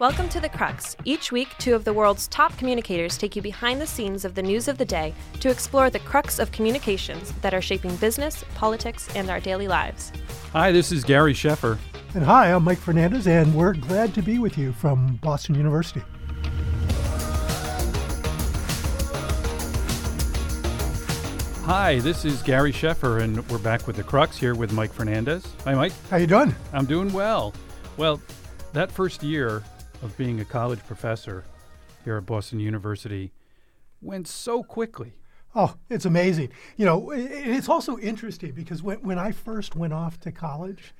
Welcome to The Crux. Each week, two of the world's top communicators take you behind the scenes of the news of the day to explore the crux of communications that are shaping business, politics, and our daily lives. Hi, this is Gary Sheffer. And hi, I'm Mike Fernandez, and we're glad to be with you from Boston University. Hi, this is Gary Sheffer, and we're back with the Crux here with Mike Fernandez. Hi, Mike. How you doing? I'm doing well. Well, that first year of being a college professor here at Boston University went so quickly. Oh, it's amazing. You know, it's also interesting because when, when I first went off to college,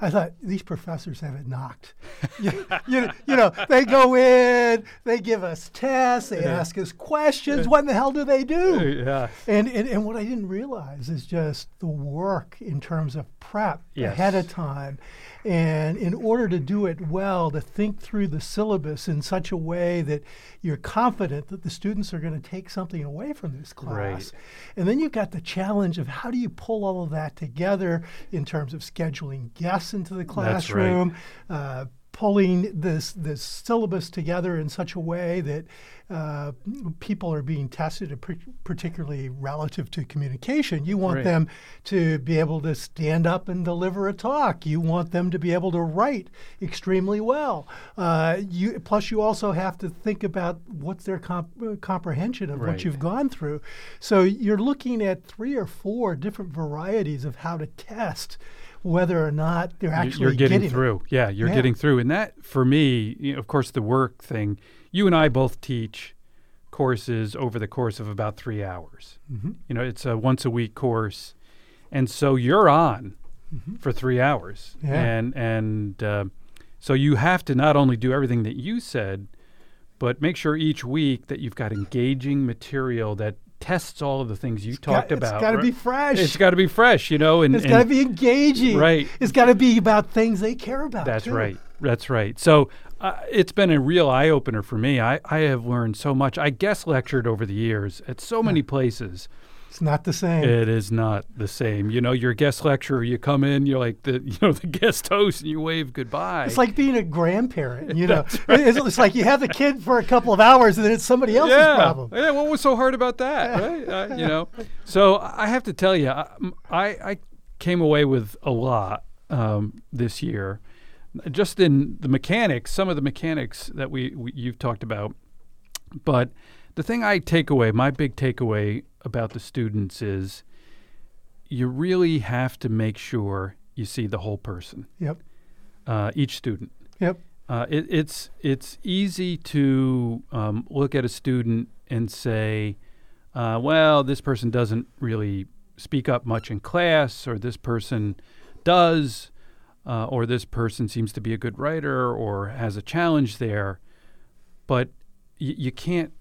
I thought these professors have it knocked. you, you, you, know, they go in, they give us tests, they yeah. ask us questions. What in the hell do they do? Uh, yeah. And, and and what I didn't realize is just the work in terms of prep yes. ahead of time. And in order to do it well, to think through the syllabus in such a way that you're confident that the students are going to take something away from this class. Right. And then you've got the challenge of how do you pull all of that together in terms of scheduling guests into the classroom, right. uh, pulling this this syllabus together in such a way that uh, people are being tested, particularly relative to communication. You want right. them to be able to stand up and deliver a talk. You want them to be able to write extremely well. Uh, you, plus, you also have to think about what's their comp- uh, comprehension of right. what you've gone through. So you're looking at three or four different varieties of how to test whether or not they're actually you're getting, getting through. It. Yeah, you're yeah. getting through, and that for me, you know, of course, the work thing. You and I both teach courses over the course of about three hours. Mm-hmm. You know, it's a once a week course, and so you're on mm-hmm. for three hours, yeah. and and uh, so you have to not only do everything that you said, but make sure each week that you've got engaging material that tests all of the things you it's talked got, about. It's got to be fresh. It's got to be fresh, you know, and it's got to be engaging. Right. It's got to be about things they care about. That's too. right. That's right. So uh, it's been a real eye opener for me. I, I have learned so much. I guest lectured over the years at so many places. It's not the same. It is not the same. You know, you're a guest lecturer. You come in, you're like the you know the guest host, and you wave goodbye. It's like being a grandparent. You know, right. it's, it's, like you have the kid for a couple of hours, and then it's somebody else's yeah. problem. Yeah. What was so hard about that? right. Uh, you know. So I have to tell you, I I came away with a lot um, this year, just in the mechanics, some of the mechanics that we, we you've talked about, but the thing I take away, my big takeaway about the students is you really have to make sure you see the whole person. Yep. Uh, each student. Yep. Uh, it, it's it's easy to um, look at a student and say, uh, well, this person doesn't really speak up much in class, or this person does, uh, or this person seems to be a good writer or has a challenge there, but y- you can't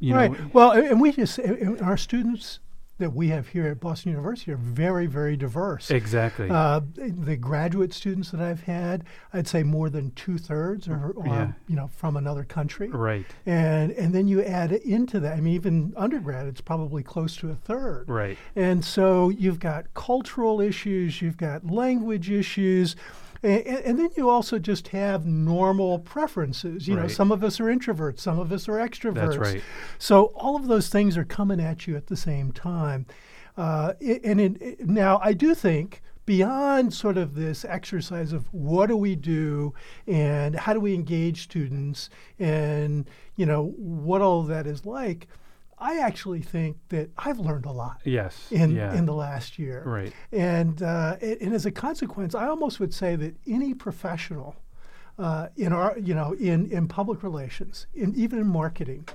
you right. Know, well, and we just our students that we have here at Boston University are very, very diverse. Exactly. Uh, the graduate students that I've had, I'd say more than two thirds are, are yeah. you know from another country. Right. And and then you add into that. I mean, even undergrad, it's probably close to a third. Right. And so you've got cultural issues, you've got language issues. And, and, then you also just have normal preferences. You right. know, some of us are introverts, some of us are extroverts. That's right. So all of those things are coming at you at the same time. Uh, and it, now I do think beyond sort of this exercise of what do we do and how do we engage students and you know what all that is like I actually think that I've learned a lot. Yes. In yeah. in the last year. Right. And uh, and as a consequence, I almost would say that any professional uh, in our you know in in public relations, in even in marketing,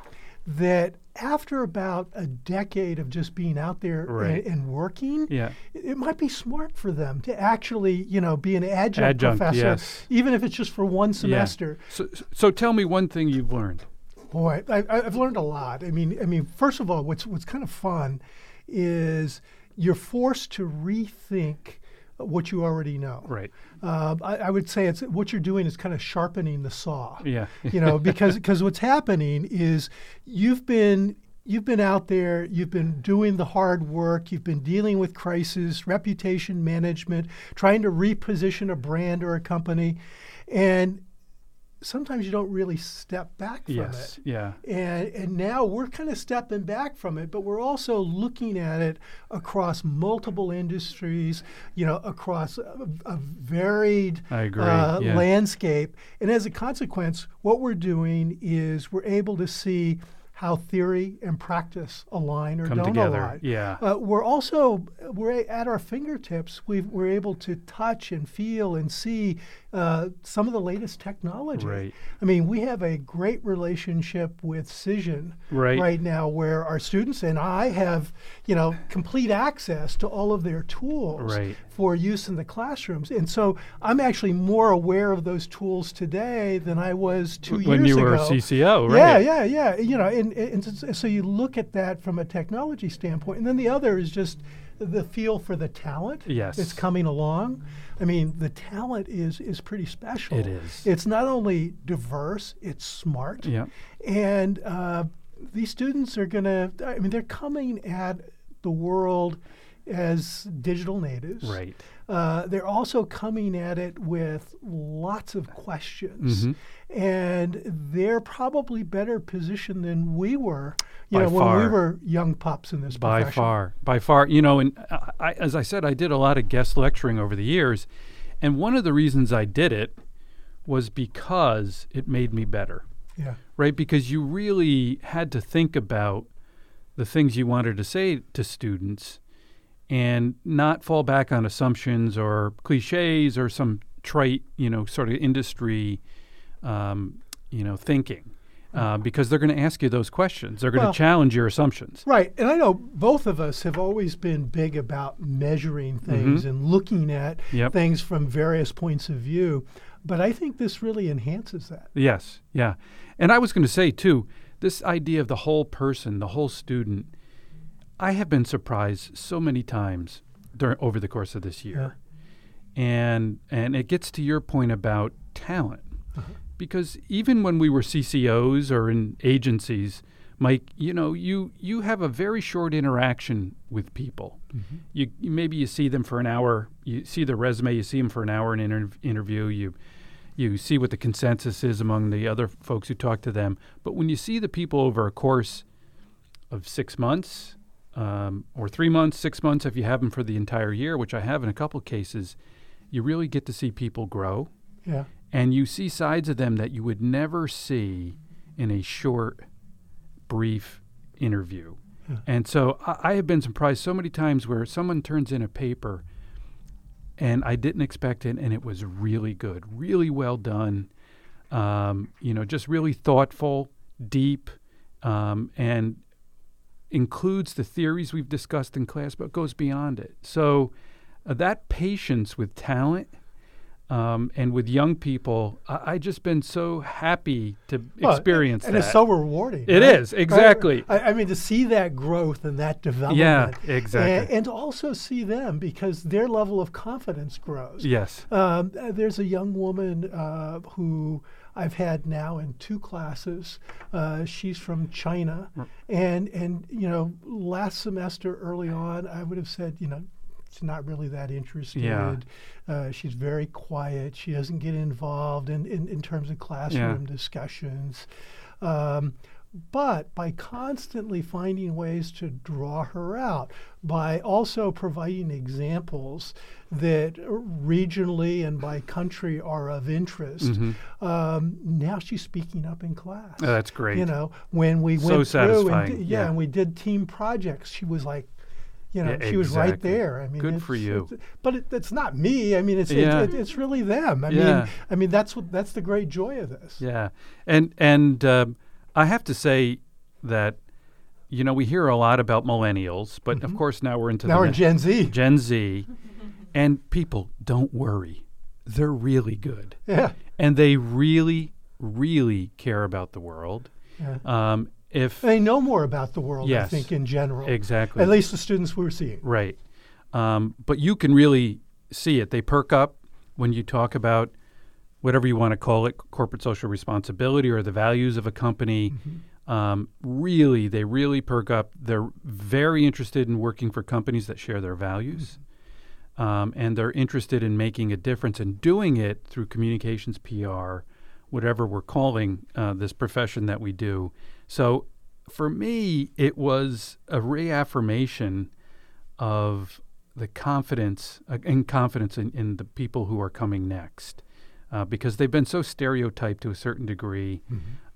that after about a decade of just being out there right. and, and, working, yeah. it, it, might be smart for them to actually, you know, be an adjunct, adjunct professor, yes. even if it's just for one semester. Yeah. So, so tell me one thing you've learned. Boy, I, have learned a lot. I mean, I mean, first of all, what's what's kind of fun is you're forced to rethink what you already know. Right. Uh, I, I, would say it's what you're doing is kind of sharpening the saw. Yeah. you know, because because what's happening is you've been you've been out there, you've been doing the hard work, you've been dealing with crisis, reputation management, trying to reposition a brand or a company, and sometimes you don't really step back from yes. it. Yeah. And and now we're kind of stepping back from it, but we're also looking at it across multiple industries, you know, across a, a varied I agree, Uh, yeah. landscape. And as a consequence, what we're doing is we're able to see how theory and practice align or Come don't together, align. yeah. Uh, we're also we're at our fingertips. We've, we're able to touch and feel and see uh, some of the latest technology. Right. I mean, we have a great relationship with Cision Right. now, where our students and I have, you know, complete access to all of their tools Right. for use in the classrooms. And so I'm actually more aware of those tools today than I was two when years you were ago. CCO, right? yeah, yeah. yeah. You know, and, and so you look at that from a technology standpoint, and then the other is just the feel for the talent Yes. that's coming along. I mean, the talent is is pretty special. It is. It's not only diverse; it's smart. Yeah. And uh, these students are gonna. I mean, they're coming at the world as digital natives. Right. Uh, they're also coming at it with lots of questions, Mm-hmm. And they're probably better positioned than we were. You By know, when we were young pups in this business. by profession. far by far you know and I, I, as i said i did a lot of guest lecturing over the years and one of the reasons i did it was because it made me better Yeah. right because you really had to think about the things you wanted to say to students and not fall back on assumptions or cliches or some trite you know sort of industry um, you know thinking uh, because they're going to ask you those questions they're going to Well- challenge your assumptions Right. And I know both of us have always been big about measuring things and looking at Mm-hmm. Yep. things from various points of view. But I think this really enhances that. Yes, yeah. And I was going to say, too, this idea of the whole person, the whole student, I have been surprised so many times during, over the course of this year. And, and it gets to your point about talent. Because even when we were CCOs or in agencies, Mike, you know, you, you have a very short interaction with people. You, you maybe you see them for an hour. You see their resume. You see them for an hour in an inter- interview. You you see what the consensus is among the other folks who talk to them. But when you see the people over a course of six months um, or three months, six months, if you have them for the entire year, which I have in a couple cases, you really get to see people grow Yeah. And you see sides of them that you would never see in a short, brief interview. And so I, I have been surprised so many times where someone turns in a paper and I didn't expect it, and it was really good, really well done. Um, you know, just really thoughtful, deep, um, and includes the theories we've discussed in class, but goes beyond it. So uh, that patience with talent um, and with young people, I, I just been so happy to Well, experience and that. And it's so rewarding. It right? is, exactly. I, I mean, to see that growth and that development. Yeah, exactly. And, and to also see them because their level of confidence grows. yes. Um, uh, there's a young woman uh, who I've had now in two classes. Uh, she's from China, and and you know, last semester early on, I would have said, you know, not really that interested. Yeah. Uh, she's very quiet. She doesn't get involved in in, in terms of classroom discussions. Um, but by constantly finding ways to draw her out, by also providing examples that regionally and by country are of interest, um, now she's speaking up in class. Oh, that's great. You know, when we So went through and yeah, yeah. and we did team projects, she was like, you know, Yeah, she was right there. I mean, Good for you. it's- but it, it's not me. I mean, it's Yeah. it, it, it's really them. I Yeah. mean, I mean that's what that's the great joy of this. Yeah, and and um, I have to say that you know we hear a lot about millennials, but of course now we're into Mm-hmm. Now the we're Gen Z. Gen Z, and people don't worry, they're really good, Yeah. and they really really care about the world. Yeah. Um, if They know more about the world, I think, in general. exactly At least the students we're seeing. Right. Um, but you can really see it. They perk up when you talk about whatever you want to call it corporate social responsibility or the values of a company. Um, really, they really perk up. They're very interested in working for companies that share their values. Um, and they're interested in making a difference and doing it through communications PR whatever we're calling uh, this profession that we do. So for me, it was a reaffirmation of the confidence uh, and confidence in, in the people who are coming next. Uh, because they've been so stereotyped to a certain degree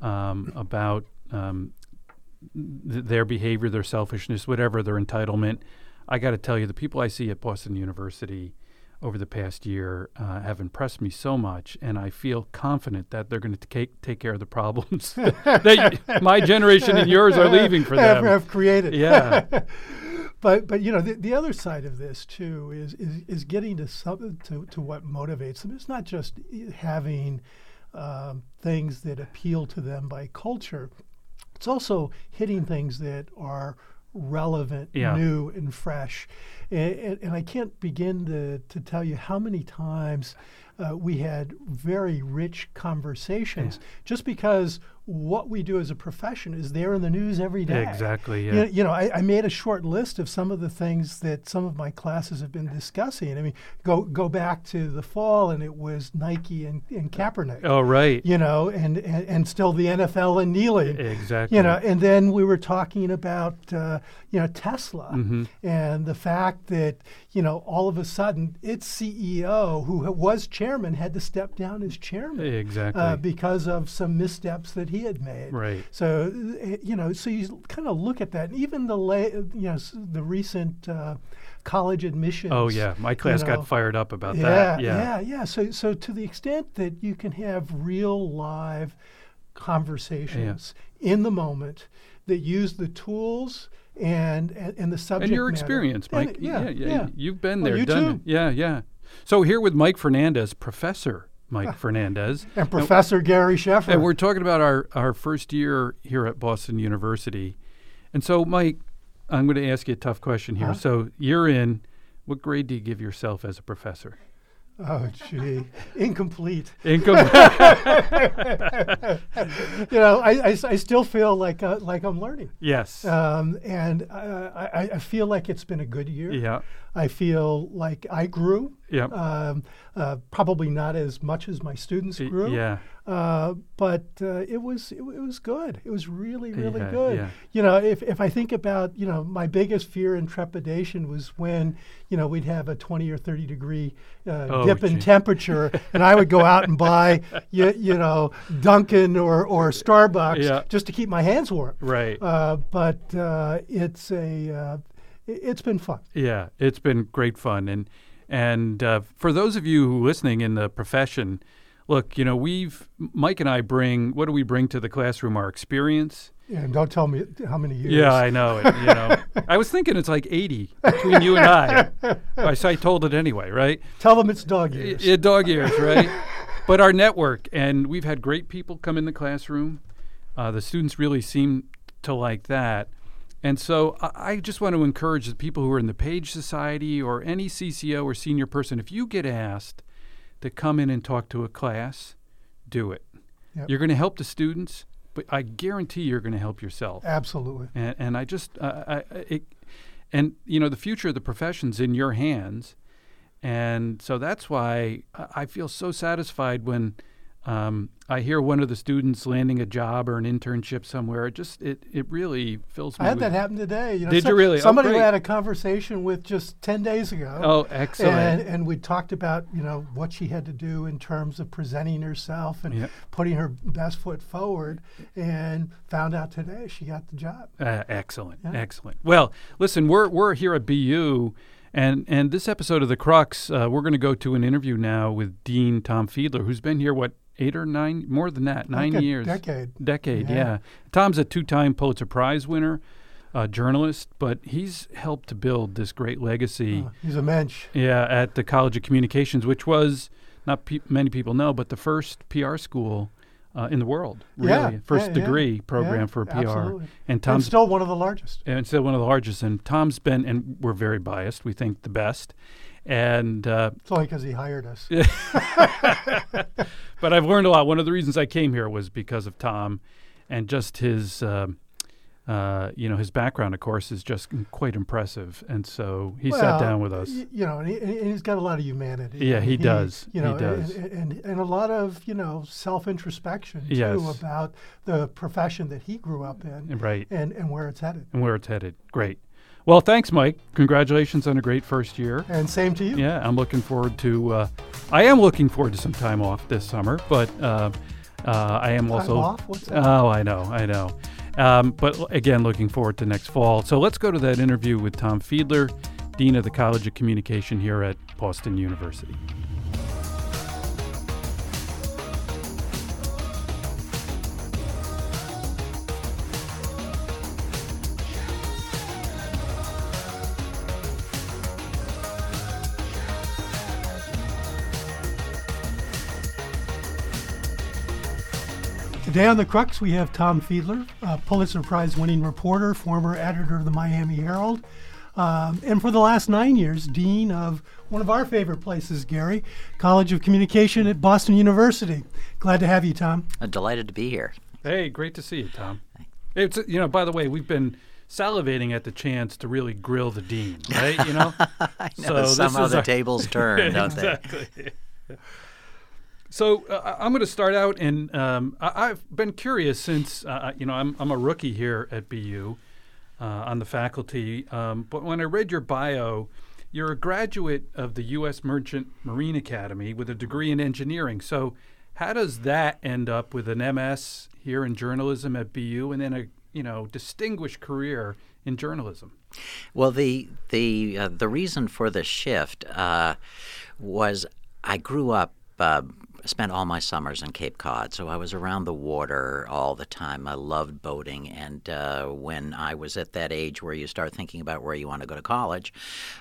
um, about um, th- their behavior, their selfishness, whatever, their entitlement. I got to tell you, the people I see at Boston University over the past year uh, have impressed me so much, and I feel confident that they're going to take take care of the problems that my generation and yours are leaving for them. have created. Yeah. but but you know the, the other side of this too is is, is getting to some to, to what motivates them. It's not just having um, things that appeal to them by culture. It's also hitting things that are relevant, Yeah. new, and fresh. And, and, I can't begin to, to tell you how many times uh, we had very rich conversations just because what we do as a profession is there in the news every day. Exactly, You yeah. know, you know, I, I made a short list of some of the things that some of my classes have been discussing. I mean, go go back to the fall, and it was Nike and, and Kaepernick. Oh, right. You know, and, and and still the NFL and kneeling. Exactly. You know, and then we were talking about uh, you know Tesla Mm-hmm. and the fact that you know all of a sudden its CEO, who was chairman, had to step down as chairman Exactly. uh, because of some missteps that he had made. Right. So uh, you know, so you kind of look at that, and even the la- you know the recent uh, college admissions. oh, yeah. My class know, got fired up about Yeah, that. yeah, yeah. yeah. So so to the extent that you can have real live conversations in the moment that use the tools and and, and the subject and your experience, And Mike. it- yeah, yeah, yeah. You've been Well, there, you done too. it. Yeah, yeah. So here with Mike Fernandez, Professor Mike Fernandez. And Professor Gary Sheffer. And we're talking about our, our first year here at Boston University. And so, Mike, I'm going to ask you a tough question here. Huh? So, you're in. What grade do you give yourself as a professor? oh, gee, incomplete. Incomplete. You know, I I still feel like uh, like I'm learning. yes. Um, and uh, I, I feel like it's been a good year. yeah. I feel like I grew. Yeah. Um, uh, probably not as much as my students grew. Yeah. Uh, but uh, it was it, it was good. It was really really Yeah, good. yeah. You know, if, if I think about you know my biggest fear and trepidation was when you know we'd have a 20 or 30 degree uh, Oh, dip in temperature, and I would go out and buy you, you know Dunkin' or or Starbucks Yeah. just to keep my hands warm. Right. Uh, but uh, it's a uh, it's been fun. Yeah, it's been great fun, and and uh, for those of you who are listening in the profession, look, you know, we've Mike and I bring what do we bring to the classroom? Our experience. And don't tell me how many years. Yeah, I know it. You know, I was thinking it's like eighty between you and I. I, so I told it anyway, right? Tell them it's dog years. Yeah, dog years, right? but our network, and we've had great people come in the classroom. Uh, the students really seem to like that. And so I, just want to encourage the people who are in the Page Society or any CCO or senior person, if you get asked to come in and talk to a class, do it. Yep. You're going to help the students, but I guarantee you're going to help yourself. Absolutely. And, and I just, uh, I, it, and you know, the future of the profession's in your hands, and so that's why I feel so satisfied when um, I hear one of the students landing a job or an internship somewhere. It just, it, it really fills me. I had that happen today. You know, Did so- you really? Oh, Somebody we had a conversation with just ten days ago. Oh, excellent! And, and we talked about you know what she had to do in terms of presenting herself and Yep. putting her best foot forward, and found out today she got the job. Uh, excellent, Yeah. excellent. Well, listen, we're we're here at BU, and and this episode of the Crux, uh, we're going to go to an interview now with Dean Tom Fiedler, who's been here what eight or nine, more than that, nine Like a years, decade. decade, Yeah. yeah. Tom's a two-time Pulitzer Prize winner, uh, journalist, but he's helped to build this great legacy. Uh, he's a mensch. Yeah, at the College of Communications, which was not pe- many people know, but the first PR school uh, in the world. Really, Yeah, first yeah, degree program for PR. absolutely. And And Tom's still one of the largest. and still one of the largest. And Tom's been, and we're very biased. We think the best. And uh, It's only because he hired us. but I've learned a lot. One of the reasons I came here was because of Tom, and just his um uh, you know, his background, of course, is just quite impressive, and so he well, sat down with us. y- You know, and, he, and he's got a lot of humanity. Yeah, he does. You He does. And, and and a lot of you know self introspection too Yes. about the profession that he grew up in Right, and and where it's headed. and where it's headed. Great. Well, thanks, Mike. Congratulations on a great first year. And same to you. Yeah, I'm looking forward to. Uh, I am looking forward to some time off this summer, but uh, uh, I am also. off? What's that? Oh, I know, I know. Um, but again, looking forward to next fall. So let's go to that interview with Tom Fiedler, Dean of the College of Communication here at Boston University. Today on the Crux, we have Tom Fiedler, a Pulitzer Prize winning reporter, former editor of the Miami Herald, um, and for the last nine years, dean of one of our favorite places, Gary, College of Communication at Boston University. Glad to have you, Tom. I'm delighted to be here. Hey, great to see you, Tom. It's you know, by the way, we've been salivating at the chance to really grill the dean, right? You know, I know So this somehow the our- tables turn, don't they? So uh, I'm going to start out, and um, I- I've been curious since uh, you know I'm, I'm a rookie here at BU uh, on the faculty. Um, but when I read your bio, you're a graduate of the U.S. Merchant Marine Academy with a degree in engineering. So how does that end up with an MS here in journalism at BU, and then a you know distinguished career in journalism? Well, the the uh, the reason for the shift uh, was I grew up. Uh, spent all my summers in Cape Cod, so I was around the water all the time. I loved boating, and uh, when I was at that age where you start thinking about where you want to go to college,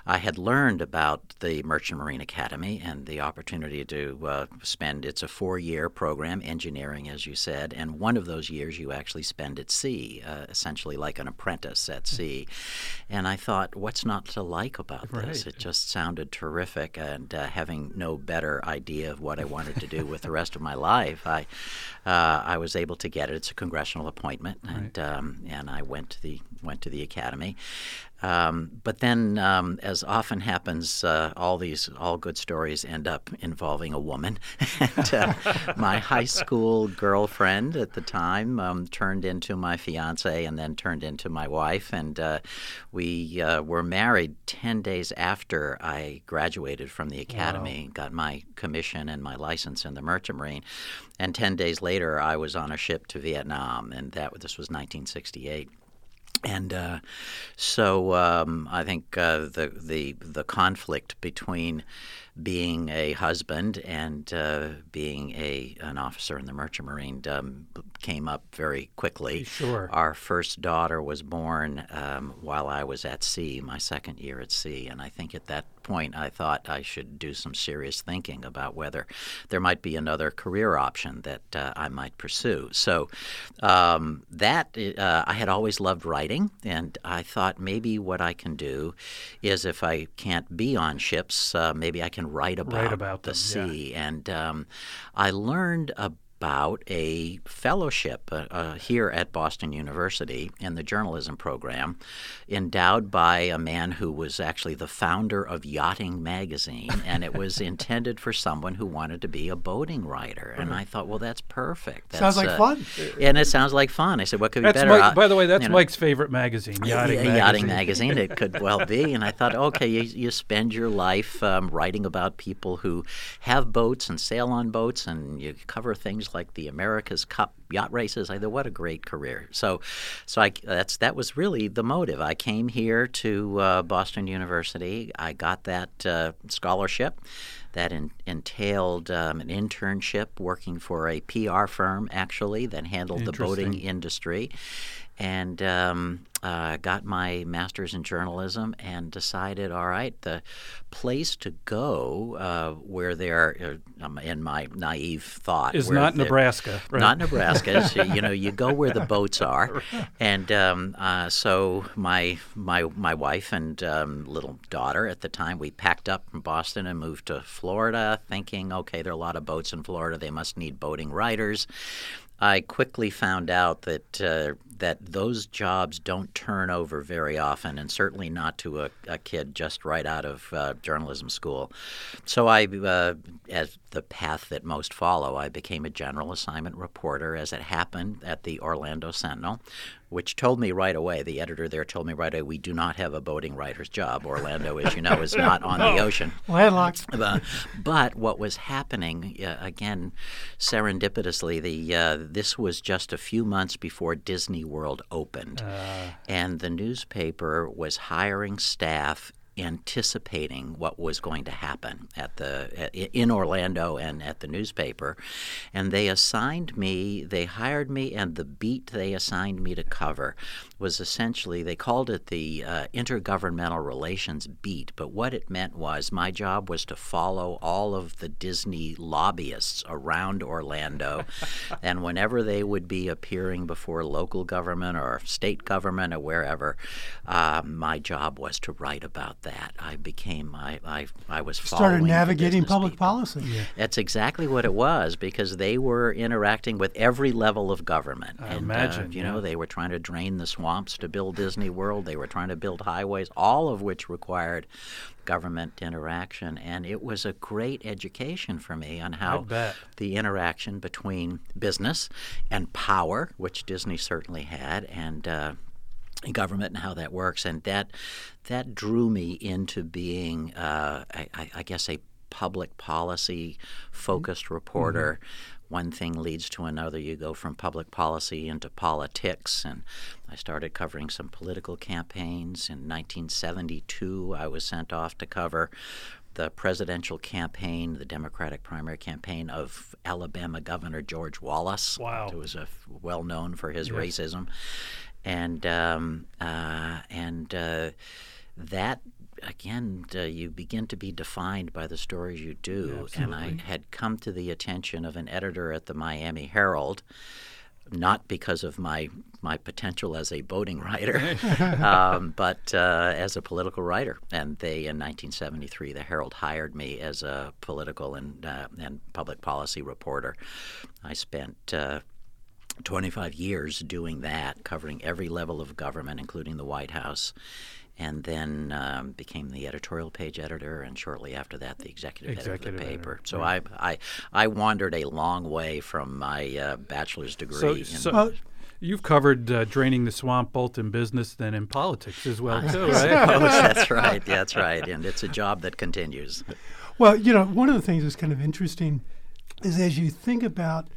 I had learned about the Merchant Marine Academy and the opportunity to uh, spend. It's a four-year program, engineering, as you said, and one of those years you actually spend at sea, uh, essentially like an apprentice at sea. And I thought, what's not to like about this? Right. It just sounded terrific, and uh, having no better idea of what I wanted to do with the rest of my life, I uh, I was able to get it. It's a congressional appointment, and um, and I went to the went to the academy. Um, but then, um, as often happens, uh, all these all good stories end up involving a woman. and uh, my high school girlfriend at the time um, turned into my fiance, and then turned into my wife, and uh, we uh, were married ten days after I graduated from the academy, got my commission and my license in the Merchant Marine, and ten days later I was on a ship to Vietnam, and that this was 1968. And uh, so um, I think uh, the the the conflict between being a husband and uh, being a an officer in the Merchant Marine um, came up very quickly. Sure. Our first daughter was born um, while I was at sea, my second year at sea, and I think at that point I thought I should do some serious thinking about whether there might be another career option that uh, I might pursue. So um, that uh, I had always loved writing, and I thought maybe what I can do is if I can't be on ships, uh, maybe I can write about, about the them, yeah. sea. And um, I learned about a fellowship uh, uh, here at Boston University in the journalism program, endowed by a man who was actually the founder of Yachting Magazine, and it was intended for someone who wanted to be a boating writer. And I thought, well, that's perfect. Sounds like uh, fun. And it sounds like fun. I said, what could be That's better? Mike, Uh, by the way, that's you know, Mike's favorite magazine, Yachting Magazine. Yachting magazine. It could well be. And I thought, okay, you, you spend your life um, writing about people who have boats and sail on boats, and you cover things like the America's Cup yacht races. I thought, what a great career. So, so I that's that was really the motive. I came here to uh, Boston University. I got that uh, scholarship. That in, entailed um, an internship working for a PR firm, actually, that handled the boating industry, and um, uh, got my master's in journalism and decided, all right, the place to go uh, where there, uh, um, in my naive thought, Is not the- Nebraska. Right? not Nebraska. so, you know, you go where the boats are, and um, uh, so my my my wife and um, little daughter at the time, we packed up from Boston and moved to Florida, thinking, okay, there are a lot of boats in Florida. They must need boating writers. I quickly found out that uh, that those jobs don't turn over very often, and certainly not to a, a kid just right out of uh, journalism school. So I, uh, as the path that most follow, I became a general assignment reporter, as it happened, at the Orlando Sentinel, which told me right away, the editor there told me right away, we do not have a boating writer's job. Orlando, as you know, is not on the ocean. Landlocked. Uh, but what was happening, uh, again, serendipitously, the uh, this was just a few months before Disney World opened. and the newspaper was hiring staff anticipating what was going to happen at the in Orlando and at the newspaper. And they assigned me they hired me and the beat they assigned me to cover was essentially they called it the uh, intergovernmental relations beat. But what it meant was my job was to follow all of the Disney lobbyists around Orlando. And whenever they would be appearing before local government or state government or wherever uh, my job was to write about that that, I became I I, I was started navigating public people. policy. Yeah. That's exactly what it was because they were interacting with every level of government. I and, imagine. Uh, you know, they were trying to drain the swamps to build Disney World. They were trying to build highways, all of which required government interaction. And it was a great education for me on how the interaction between business and power, which Disney certainly had, and uh, government and how that works, and that that drew me into being, uh, I, I, guess, a public policy focused mm-hmm. reporter. Mm-hmm. One thing leads to another. You go from public policy into politics, and I started covering some political campaigns. In 1972, I was sent off to cover the presidential campaign, the Democratic primary campaign of Alabama Governor George Wallace, wow. who was a, well known for his yes. racism and um, uh, and uh, that again uh, you begin to be defined by the stories you do and i had come to the attention of an editor at the miami herald not because of my my potential as a boating writer, um, but uh, as a political writer. And they, in 1973, the Herald hired me as a political and uh, and public policy reporter. I spent uh, 25 years doing that, covering every level of government, including the White House, and then um, became the editorial page editor, and shortly after that, the executive, executive editor of the paper. Editor, so right. I, I, I wandered a long way from my uh, bachelor's degree. So, so you've covered uh, draining the swamp both in business and in politics as well, too, right? that's right. That's right, and it's a job that continues. Well, you know, one of the things that's kind of interesting is as you think about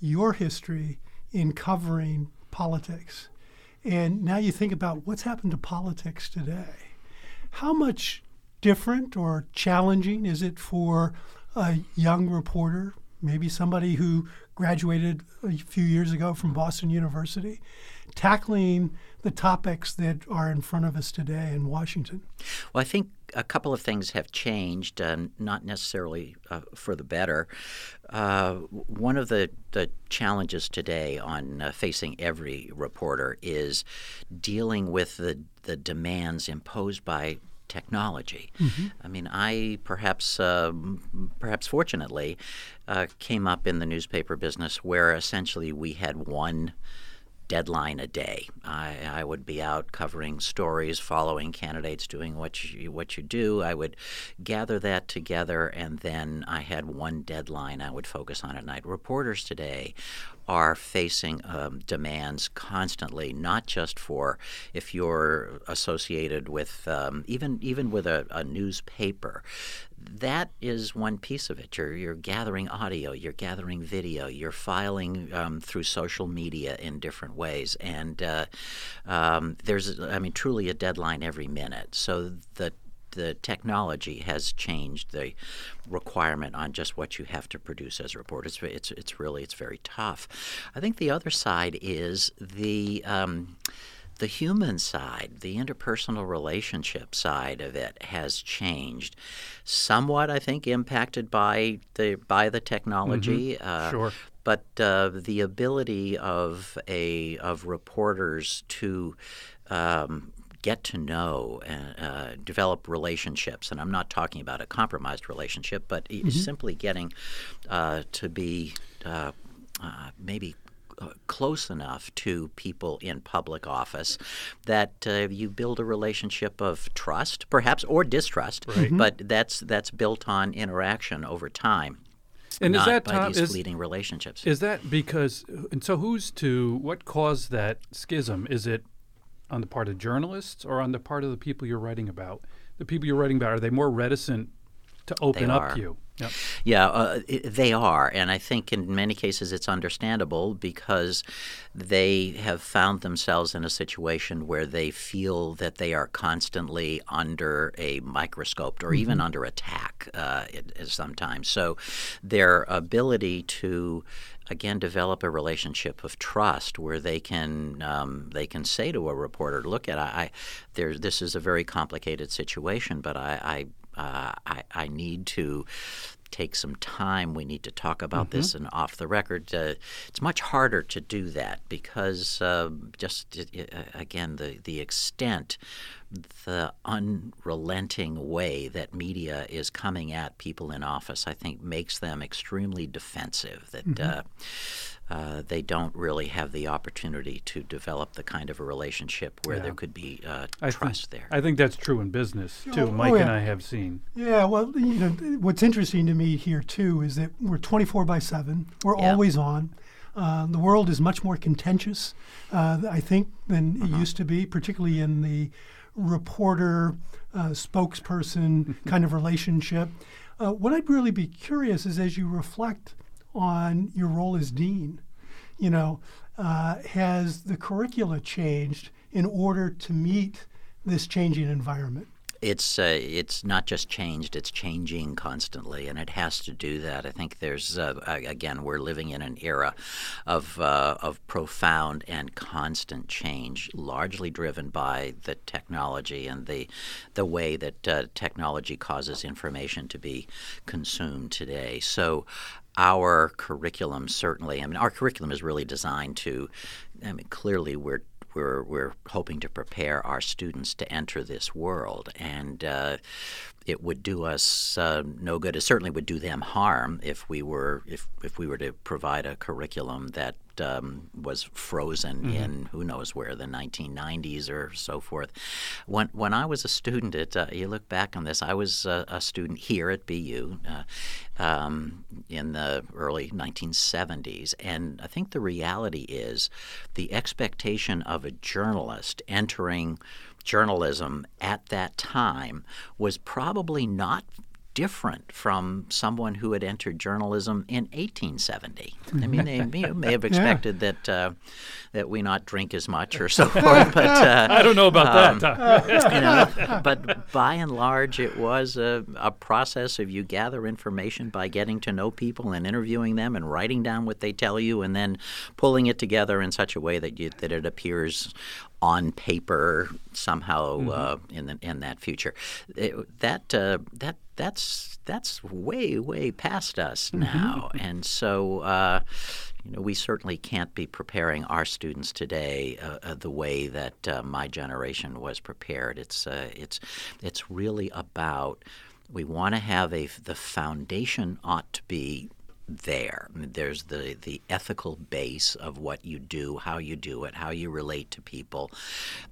your history in covering politics. And now you think about what's happened to politics today. How much different or challenging is it for a young reporter, maybe somebody who graduated a few years ago from Boston University, tackling the topics that are in front of us today in Washington? Well, I think a couple of things have changed, uh, not necessarily uh, for the better. Uh, one of the, the challenges today on uh, facing every reporter is dealing with the, the demands imposed by technology. Mm-hmm. I mean, I perhaps, uh, perhaps fortunately, uh, came up in the newspaper business where essentially we had one deadline a day. I, I, would be out covering stories, following candidates, doing what you, what you do. I would gather that together, and then I had one deadline I would focus on at night. Reporters today are facing um, demands constantly, not just for if you're associated with um, even even with a, a, newspaper. That is one piece of it. You're, you're gathering audio, you're gathering video, you're filing um, through social media in different ways, and uh, um, there's, I mean, truly a deadline every minute. So the the technology has changed the requirement on just what you have to produce as a reporter. It's, it's, it's really it's very tough. I think the other side is the um, the human side, the interpersonal relationship side of it has changed, somewhat. I think impacted by the by the technology. Mm-hmm. Uh, sure. But uh, the ability of a of reporters to um, get to know and uh, develop relationships. And I'm not talking about a compromised relationship, but mm-hmm. simply getting uh, to be uh, uh, maybe uh, close enough to people in public office that uh, you build a relationship of trust, perhaps, or distrust. Right. But that's that's built on interaction over time. And not is that by Tom, these is, fleeting relationships. is that because and so who's to what caused that schism? Is it on the part of journalists or on the part of the people you're writing about? The people you're writing about are they more reticent to open They up are. to you? Yep. Yeah, uh, they are, and I think in many cases it's understandable because they have found themselves in a situation where they feel that they are constantly under a microscope or even under attack uh, sometimes. So their ability to again develop a relationship of trust where they can um, they can say to a reporter, "Look at I, I there this is a very complicated situation, but I I, uh, I I need to." take some time. We need to talk about this and off the record. Uh, it's much harder to do that because uh, just uh, again the the extent, the unrelenting way that media is coming at people in office, I think makes them extremely defensive. That. Uh, uh, they don't really have the opportunity to develop the kind of a relationship where Yeah. there could be uh, I trust think, there. I think that's true in business too. Oh, Mike oh, and. I have seen. Yeah, well, you know, what's interesting to me here too is that we're 24 by 7. We're Yeah. always on. Uh, the world is much more contentious, uh, I think, than it used to be, particularly in the reporter uh, spokesperson kind of relationship. Uh, what I'd really be curious is as you reflect on your role as dean, you know, uh, has the curricula changed in order to meet this changing environment? It's uh, it's not just changed; it's changing constantly, and it has to do that. I think there's uh, again we're living in an era of uh, of profound and constant change, largely driven by the technology and the the way that uh, technology causes information to be consumed today. So. Our curriculum certainly, I mean, our curriculum is really designed to, I mean, clearly we're we're we're hoping to prepare our students to enter this world, and uh, it would do us uh, no good. It certainly would do them harm if we were if if we were to provide a curriculum that um, was frozen in who knows where the 1990s or so forth. When when I was a student at uh, you look back on this, I was uh, a student here at BU uh, um, in the early 1970s, and I think the reality is the expectation of a journalist entering journalism at that time was probably not different from someone who had entered journalism in 1870. I mean, they you know, may have expected that uh, that we not drink as much or so forth, but uh, I don't know about um, that. You know, but by and large, it was a, a process of you gather information by getting to know people and interviewing them and writing down what they tell you and then pulling it together in such a way that you, that it appears on paper somehow uh, in the, in that future. It- that uh, that that's that's way way past us now, and so. Uh, you know, we certainly can't be preparing our students today uh, uh, the way that uh, my generation was prepared. It's uh, it's it's really about we want to have a the foundation ought to be there. There's the the ethical base of what you do, how you do it, how you relate to people.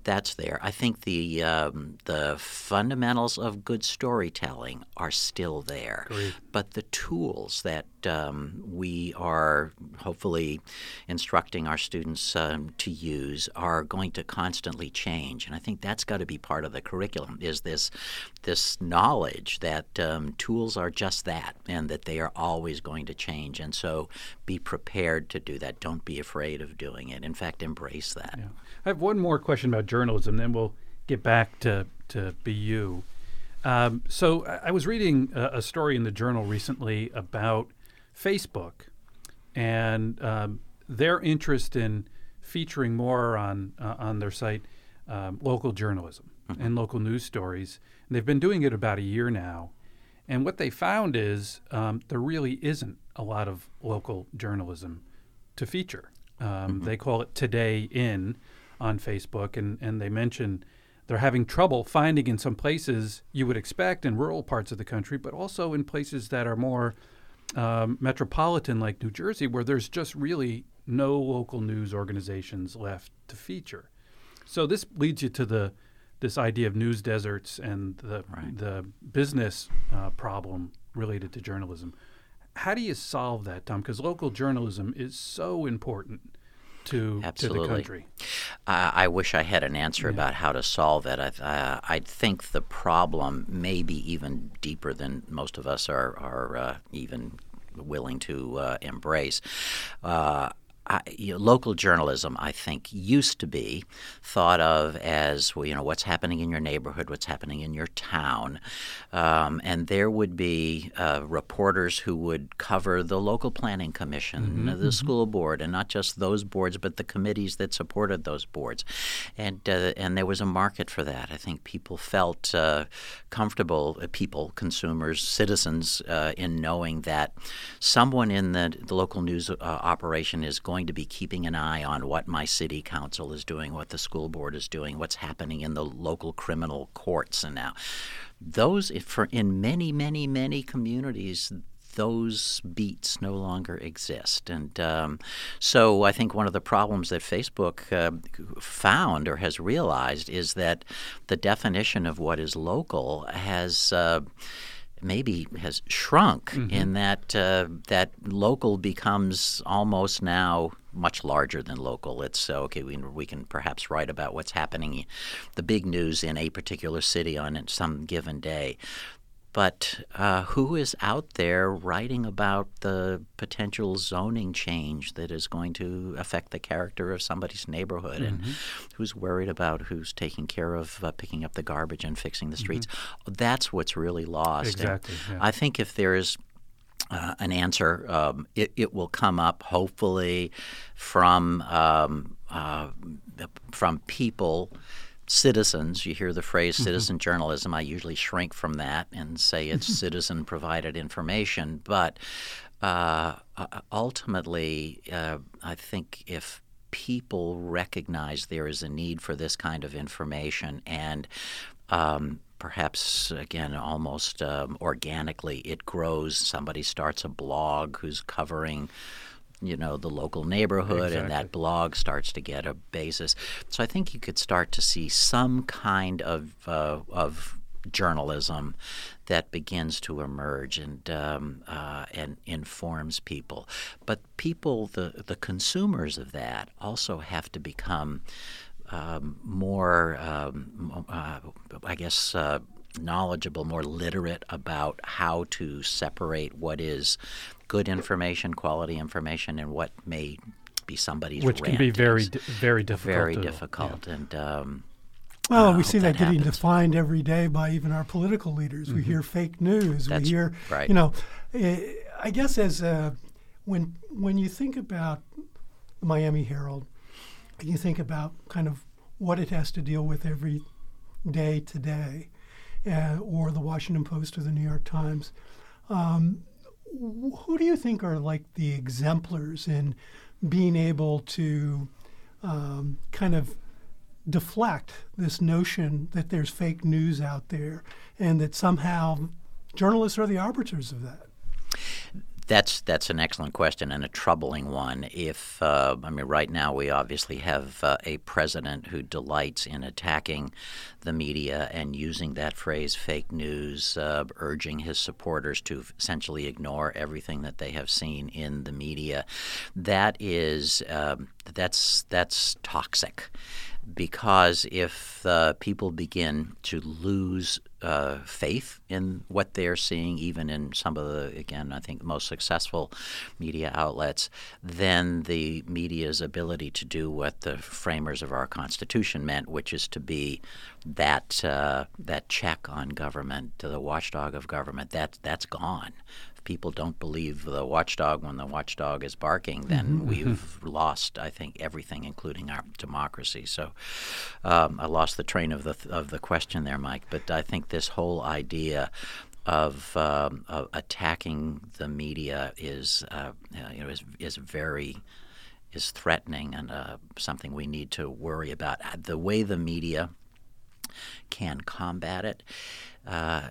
That's there. I think the um, the fundamentals of good storytelling are still there, but the tools that um, we are hopefully instructing our students um, to use are going to constantly change, and I think that's got to be part of the curriculum. Is this this knowledge that um, tools are just that, and that they are always going to change, and so be prepared to do that. Don't be afraid of doing it. In fact, embrace that. Yeah. I have one more question about journalism, then we'll get back to, to BU. Um, so I, was reading a, a story in the journal recently about Facebook and um, their interest in featuring more on uh, on their site um, local journalism and local news stories. And they've been doing it about a year now. And what they found is um, there really isn't a lot of local journalism to feature. Um, They call it Today In on Facebook, and, and they mention they're having trouble finding in some places you would expect in rural parts of the country, but also in places that are more um, metropolitan like New Jersey, where there's just really no local news organizations left to feature. So this leads you to the this idea of news deserts and the Right. the business uh, problem related to journalism. How do you solve that, Tom? Because local journalism is so important to to Absolutely. the country. I I wish I had an answer about how to solve it. I, uh, I think the problem may be even deeper than most of us are, are uh, even willing to uh, embrace. Uh, I, you know, local journalism, I think, used to be thought of as well, you know what's happening in your neighborhood, what's happening in your town, um, and there would be uh, reporters who would cover the local planning commission, the school board, and not just those boards, but the committees that supported those boards, and uh, and there was a market for that. I think people felt uh, comfortable, uh, people, consumers, citizens, uh, in knowing that someone in the, the local news uh, operation is going to be keeping an eye on what my city council is doing, what the school board is doing, what's happening in the local criminal courts, and now those for in many, many, many communities. Those beats no longer exist, and um, so I think one of the problems that Facebook uh, found or has realized is that the definition of what is local has. Uh, maybe has shrunk in that uh, that local becomes almost now much larger than local. It's uh, okay. We, we can perhaps write about what's happening, the big news in a particular city on some given day. But uh, who is out there writing about the potential zoning change that is going to affect the character of somebody's neighborhood, and who's worried about who's taking care of uh, picking up the garbage and fixing the streets? That's what's really lost. Exactly, yeah. I think if there is uh, an answer. Um, it, it will come up hopefully from um, uh, from people. Citizens, you hear the phrase citizen journalism. I usually shrink from that and say it's citizen provided information. But uh, uh, ultimately, uh, I think if people recognize there is a need for this kind of information and um, perhaps again almost um, organically it grows somebody starts a blog who's covering you know the local neighborhood and that blog starts to get a basis so i think you could start to see some kind of uh, of journalism that begins to emerge and um, uh, and informs people. But people, the the consumers of that, also have to become um, more, um, uh, I guess. Uh, knowledgeable, more literate about how to separate what is good information, quality information, and what may be somebody's which can be very, di- very difficult. very to- difficult. And um, Well, I we see that, that getting happens. defined every day by even our political leaders. We hear fake news. That's we hear, right. you know, eh, I guess as uh, when when you think about the Miami Herald, you think about kind of what it has to deal with every day today, uh, or the Washington Post or the New York Times. Um, wh- who do you think are like the exemplars in being able to um, kind of deflect this notion that there's fake news out there and that somehow journalists are the arbiters of that. That's that's an excellent question and a troubling one. If uh, I mean, right now we obviously have uh, a president who delights in attacking the media and using that phrase "fake news," uh, urging his supporters to essentially ignore everything that they have seen in the media. That is um, that's that's toxic because if uh, people begin to lose uh, faith in what they're seeing, even in some of the, again, I think most successful media outlets, then the media's ability to do what the framers of our Constitution meant, which is to be that uh, that check on government, the watchdog of government, that that's gone. People don't believe the watchdog when the watchdog is barking, then we've lost, I think, everything, including our democracy. So um, I lost the train of the of the question there, Mike. But I think this whole idea of, um, of attacking the media is, uh, you know, is is very is threatening and uh, something we need to worry about. The way the media can combat it uh,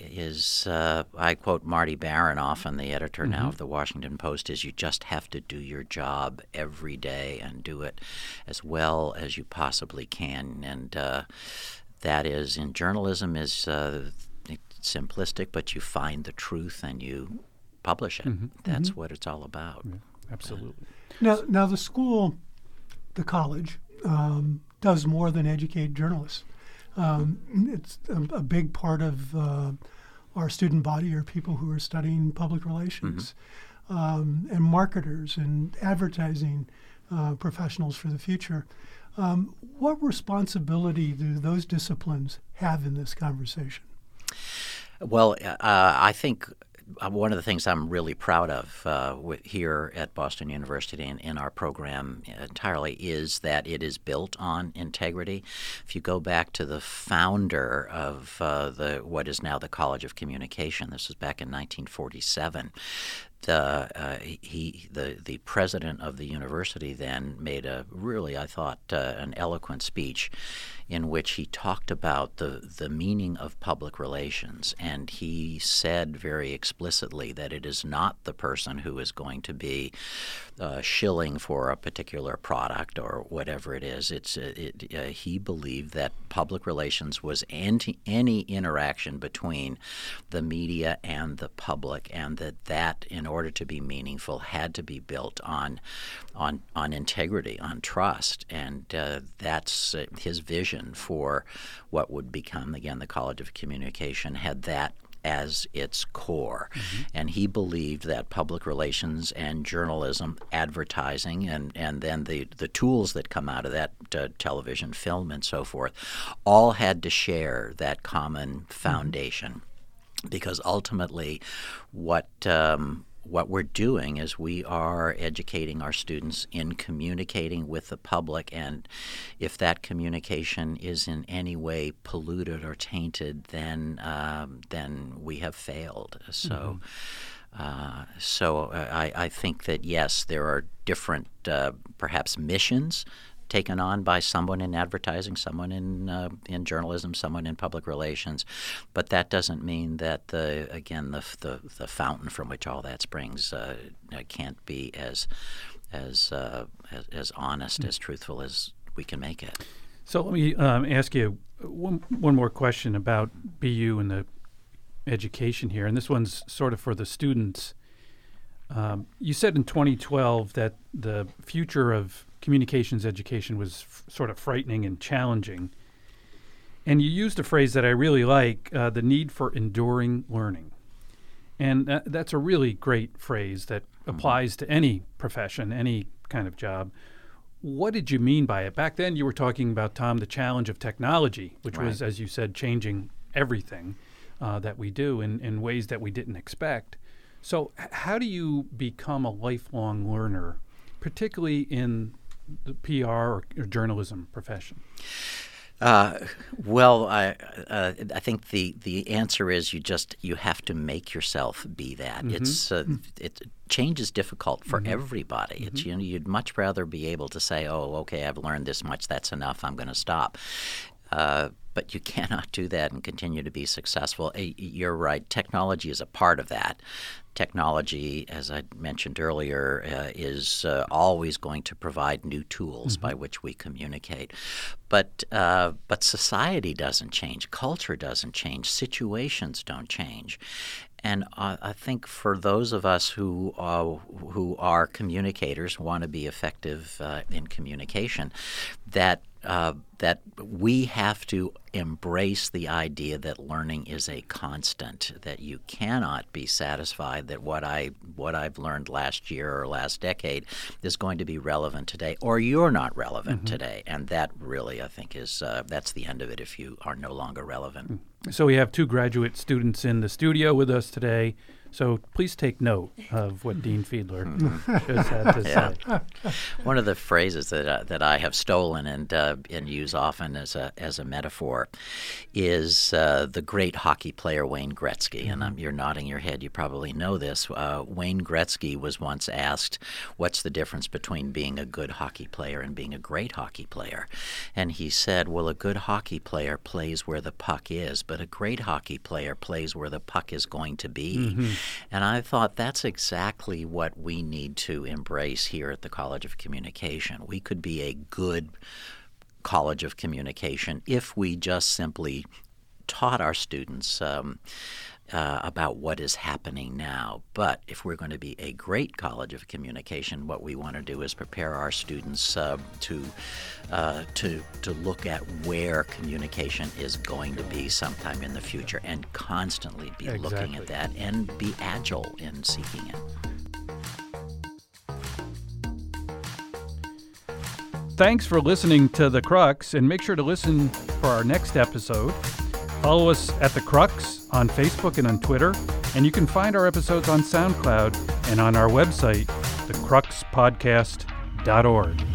is uh, I quote Marty Baron often, the editor mm-hmm. now of the Washington Post, is you just have to do your job every day and do it as well as you possibly can, and uh, that is in journalism is uh, simplistic, but you find the truth and you publish it. Mm-hmm. That's mm-hmm. what it's all about. Yeah, absolutely. Now, now the school, the college, um, does more than educate journalists. Um, it's a, a, big part of uh, our student body are people who are studying public relations mm-hmm. um, and marketers and advertising uh, professionals for the future. Um, what responsibility do those disciplines have in this conversation? Well, uh, I think one of the things I'm really proud of uh, here at Boston University and in our program entirely is that it is built on integrity. If you go back to the founder of uh, the what is now the College of Communication, this was back in 1947 the uh, he the the president of the university then made a really I thought uh, an eloquent speech in which he talked about the the meaning of public relations. And he said very explicitly that it is not the person who is going to be uh, shilling for a particular product or whatever it is. It's uh, it, uh, he believed that public relations was anti, any interaction between the media and the public and that that in order to be meaningful, had to be built on on on integrity, on trust, and uh, that's uh, his vision for what would become again the College of Communication. Had that as its core. Mm-hmm. And he believed that public relations and journalism, advertising, and, and then the, the tools that come out of that, uh, television, film, and so forth, all had to share that common mm-hmm. foundation. Mm-hmm. Because ultimately, what um, what we're doing is we are educating our students in communicating with the public, and if that communication is in any way polluted or tainted, then um, then we have failed. So. Mm-hmm. Uh, so uh, I, I, think that yes, there are different, uh, perhaps missions taken on by someone in advertising, someone in uh, in journalism, someone in public relations, but that doesn't mean that the again the the, the fountain from which all that springs uh, can't be as as, uh, as, as honest, as truthful as we can make it. So let me um, ask you one one more question about BU and the education here, and this one's sort of for the students. Um, you said in 2012 that the future of communications education was f- sort of frightening and challenging. And you used a phrase that I really like uh, the need for enduring learning. And that, that's a really great phrase that mm-hmm. applies to any profession, any kind of job. What did you mean by it? Back then, you were talking about, Tom, the challenge of technology, which right. was, as you said, changing everything uh, that we do in, in ways that we didn't expect. So, h- how do you become a lifelong learner, particularly in the PR or, or journalism profession? Uh, well, I uh, I think the, the answer is you just you have to make yourself be that. Mm-hmm. It's uh, mm-hmm. it change is difficult for mm-hmm. everybody. Mm-hmm. It's you know you'd much rather be able to say, oh, okay, I've learned this much, that's enough, I'm going to stop. Uh, but you cannot do that and continue to be successful. You're right. Technology is a part of that technology, as I mentioned earlier, uh, is uh, always going to provide new tools mm-hmm. by which we communicate. But uh, but society doesn't change, culture doesn't change, situations don't change, and I think for those of us who uh, who are communicators, want to be effective uh, in communication, that uh, that we have to embrace the idea that learning is a constant. That you cannot be satisfied that what I what I've learned last year or last decade is going to be relevant today, or you're not relevant mm-hmm. today. And that really, I think, is uh, that's the end of it if you are no longer relevant. So we have two graduate students in the studio with us today. So please take note of what Dean Fiedler just had to Yeah. say. One of the phrases that uh, that I have stolen and uh, and use often as a as a metaphor is uh, the great hockey player Wayne Gretzky. And um, you're nodding your head. You probably know this. Uh, Wayne Gretzky was once asked, "What's the difference between being a good hockey player and being a great hockey player?" And he said, "Well, a good hockey player plays where the puck is, but a great hockey player plays where the puck is going to be." And I thought that's exactly what we need to embrace here at the College of Communication. We could be a good College of Communication if we just simply taught our students um, uh, about what is happening now. But if we're going to be a great College of Communication, what we want to do is prepare our students uh, to uh, to to look at where communication is going to be sometime in the future, and constantly be looking at that and be agile in seeking it. Thanks for listening to The Crux, and make sure to listen for our next episode. Follow us at The Crux on Facebook and on Twitter, and you can find our episodes on SoundCloud and on our website, thecruxpodcast.org.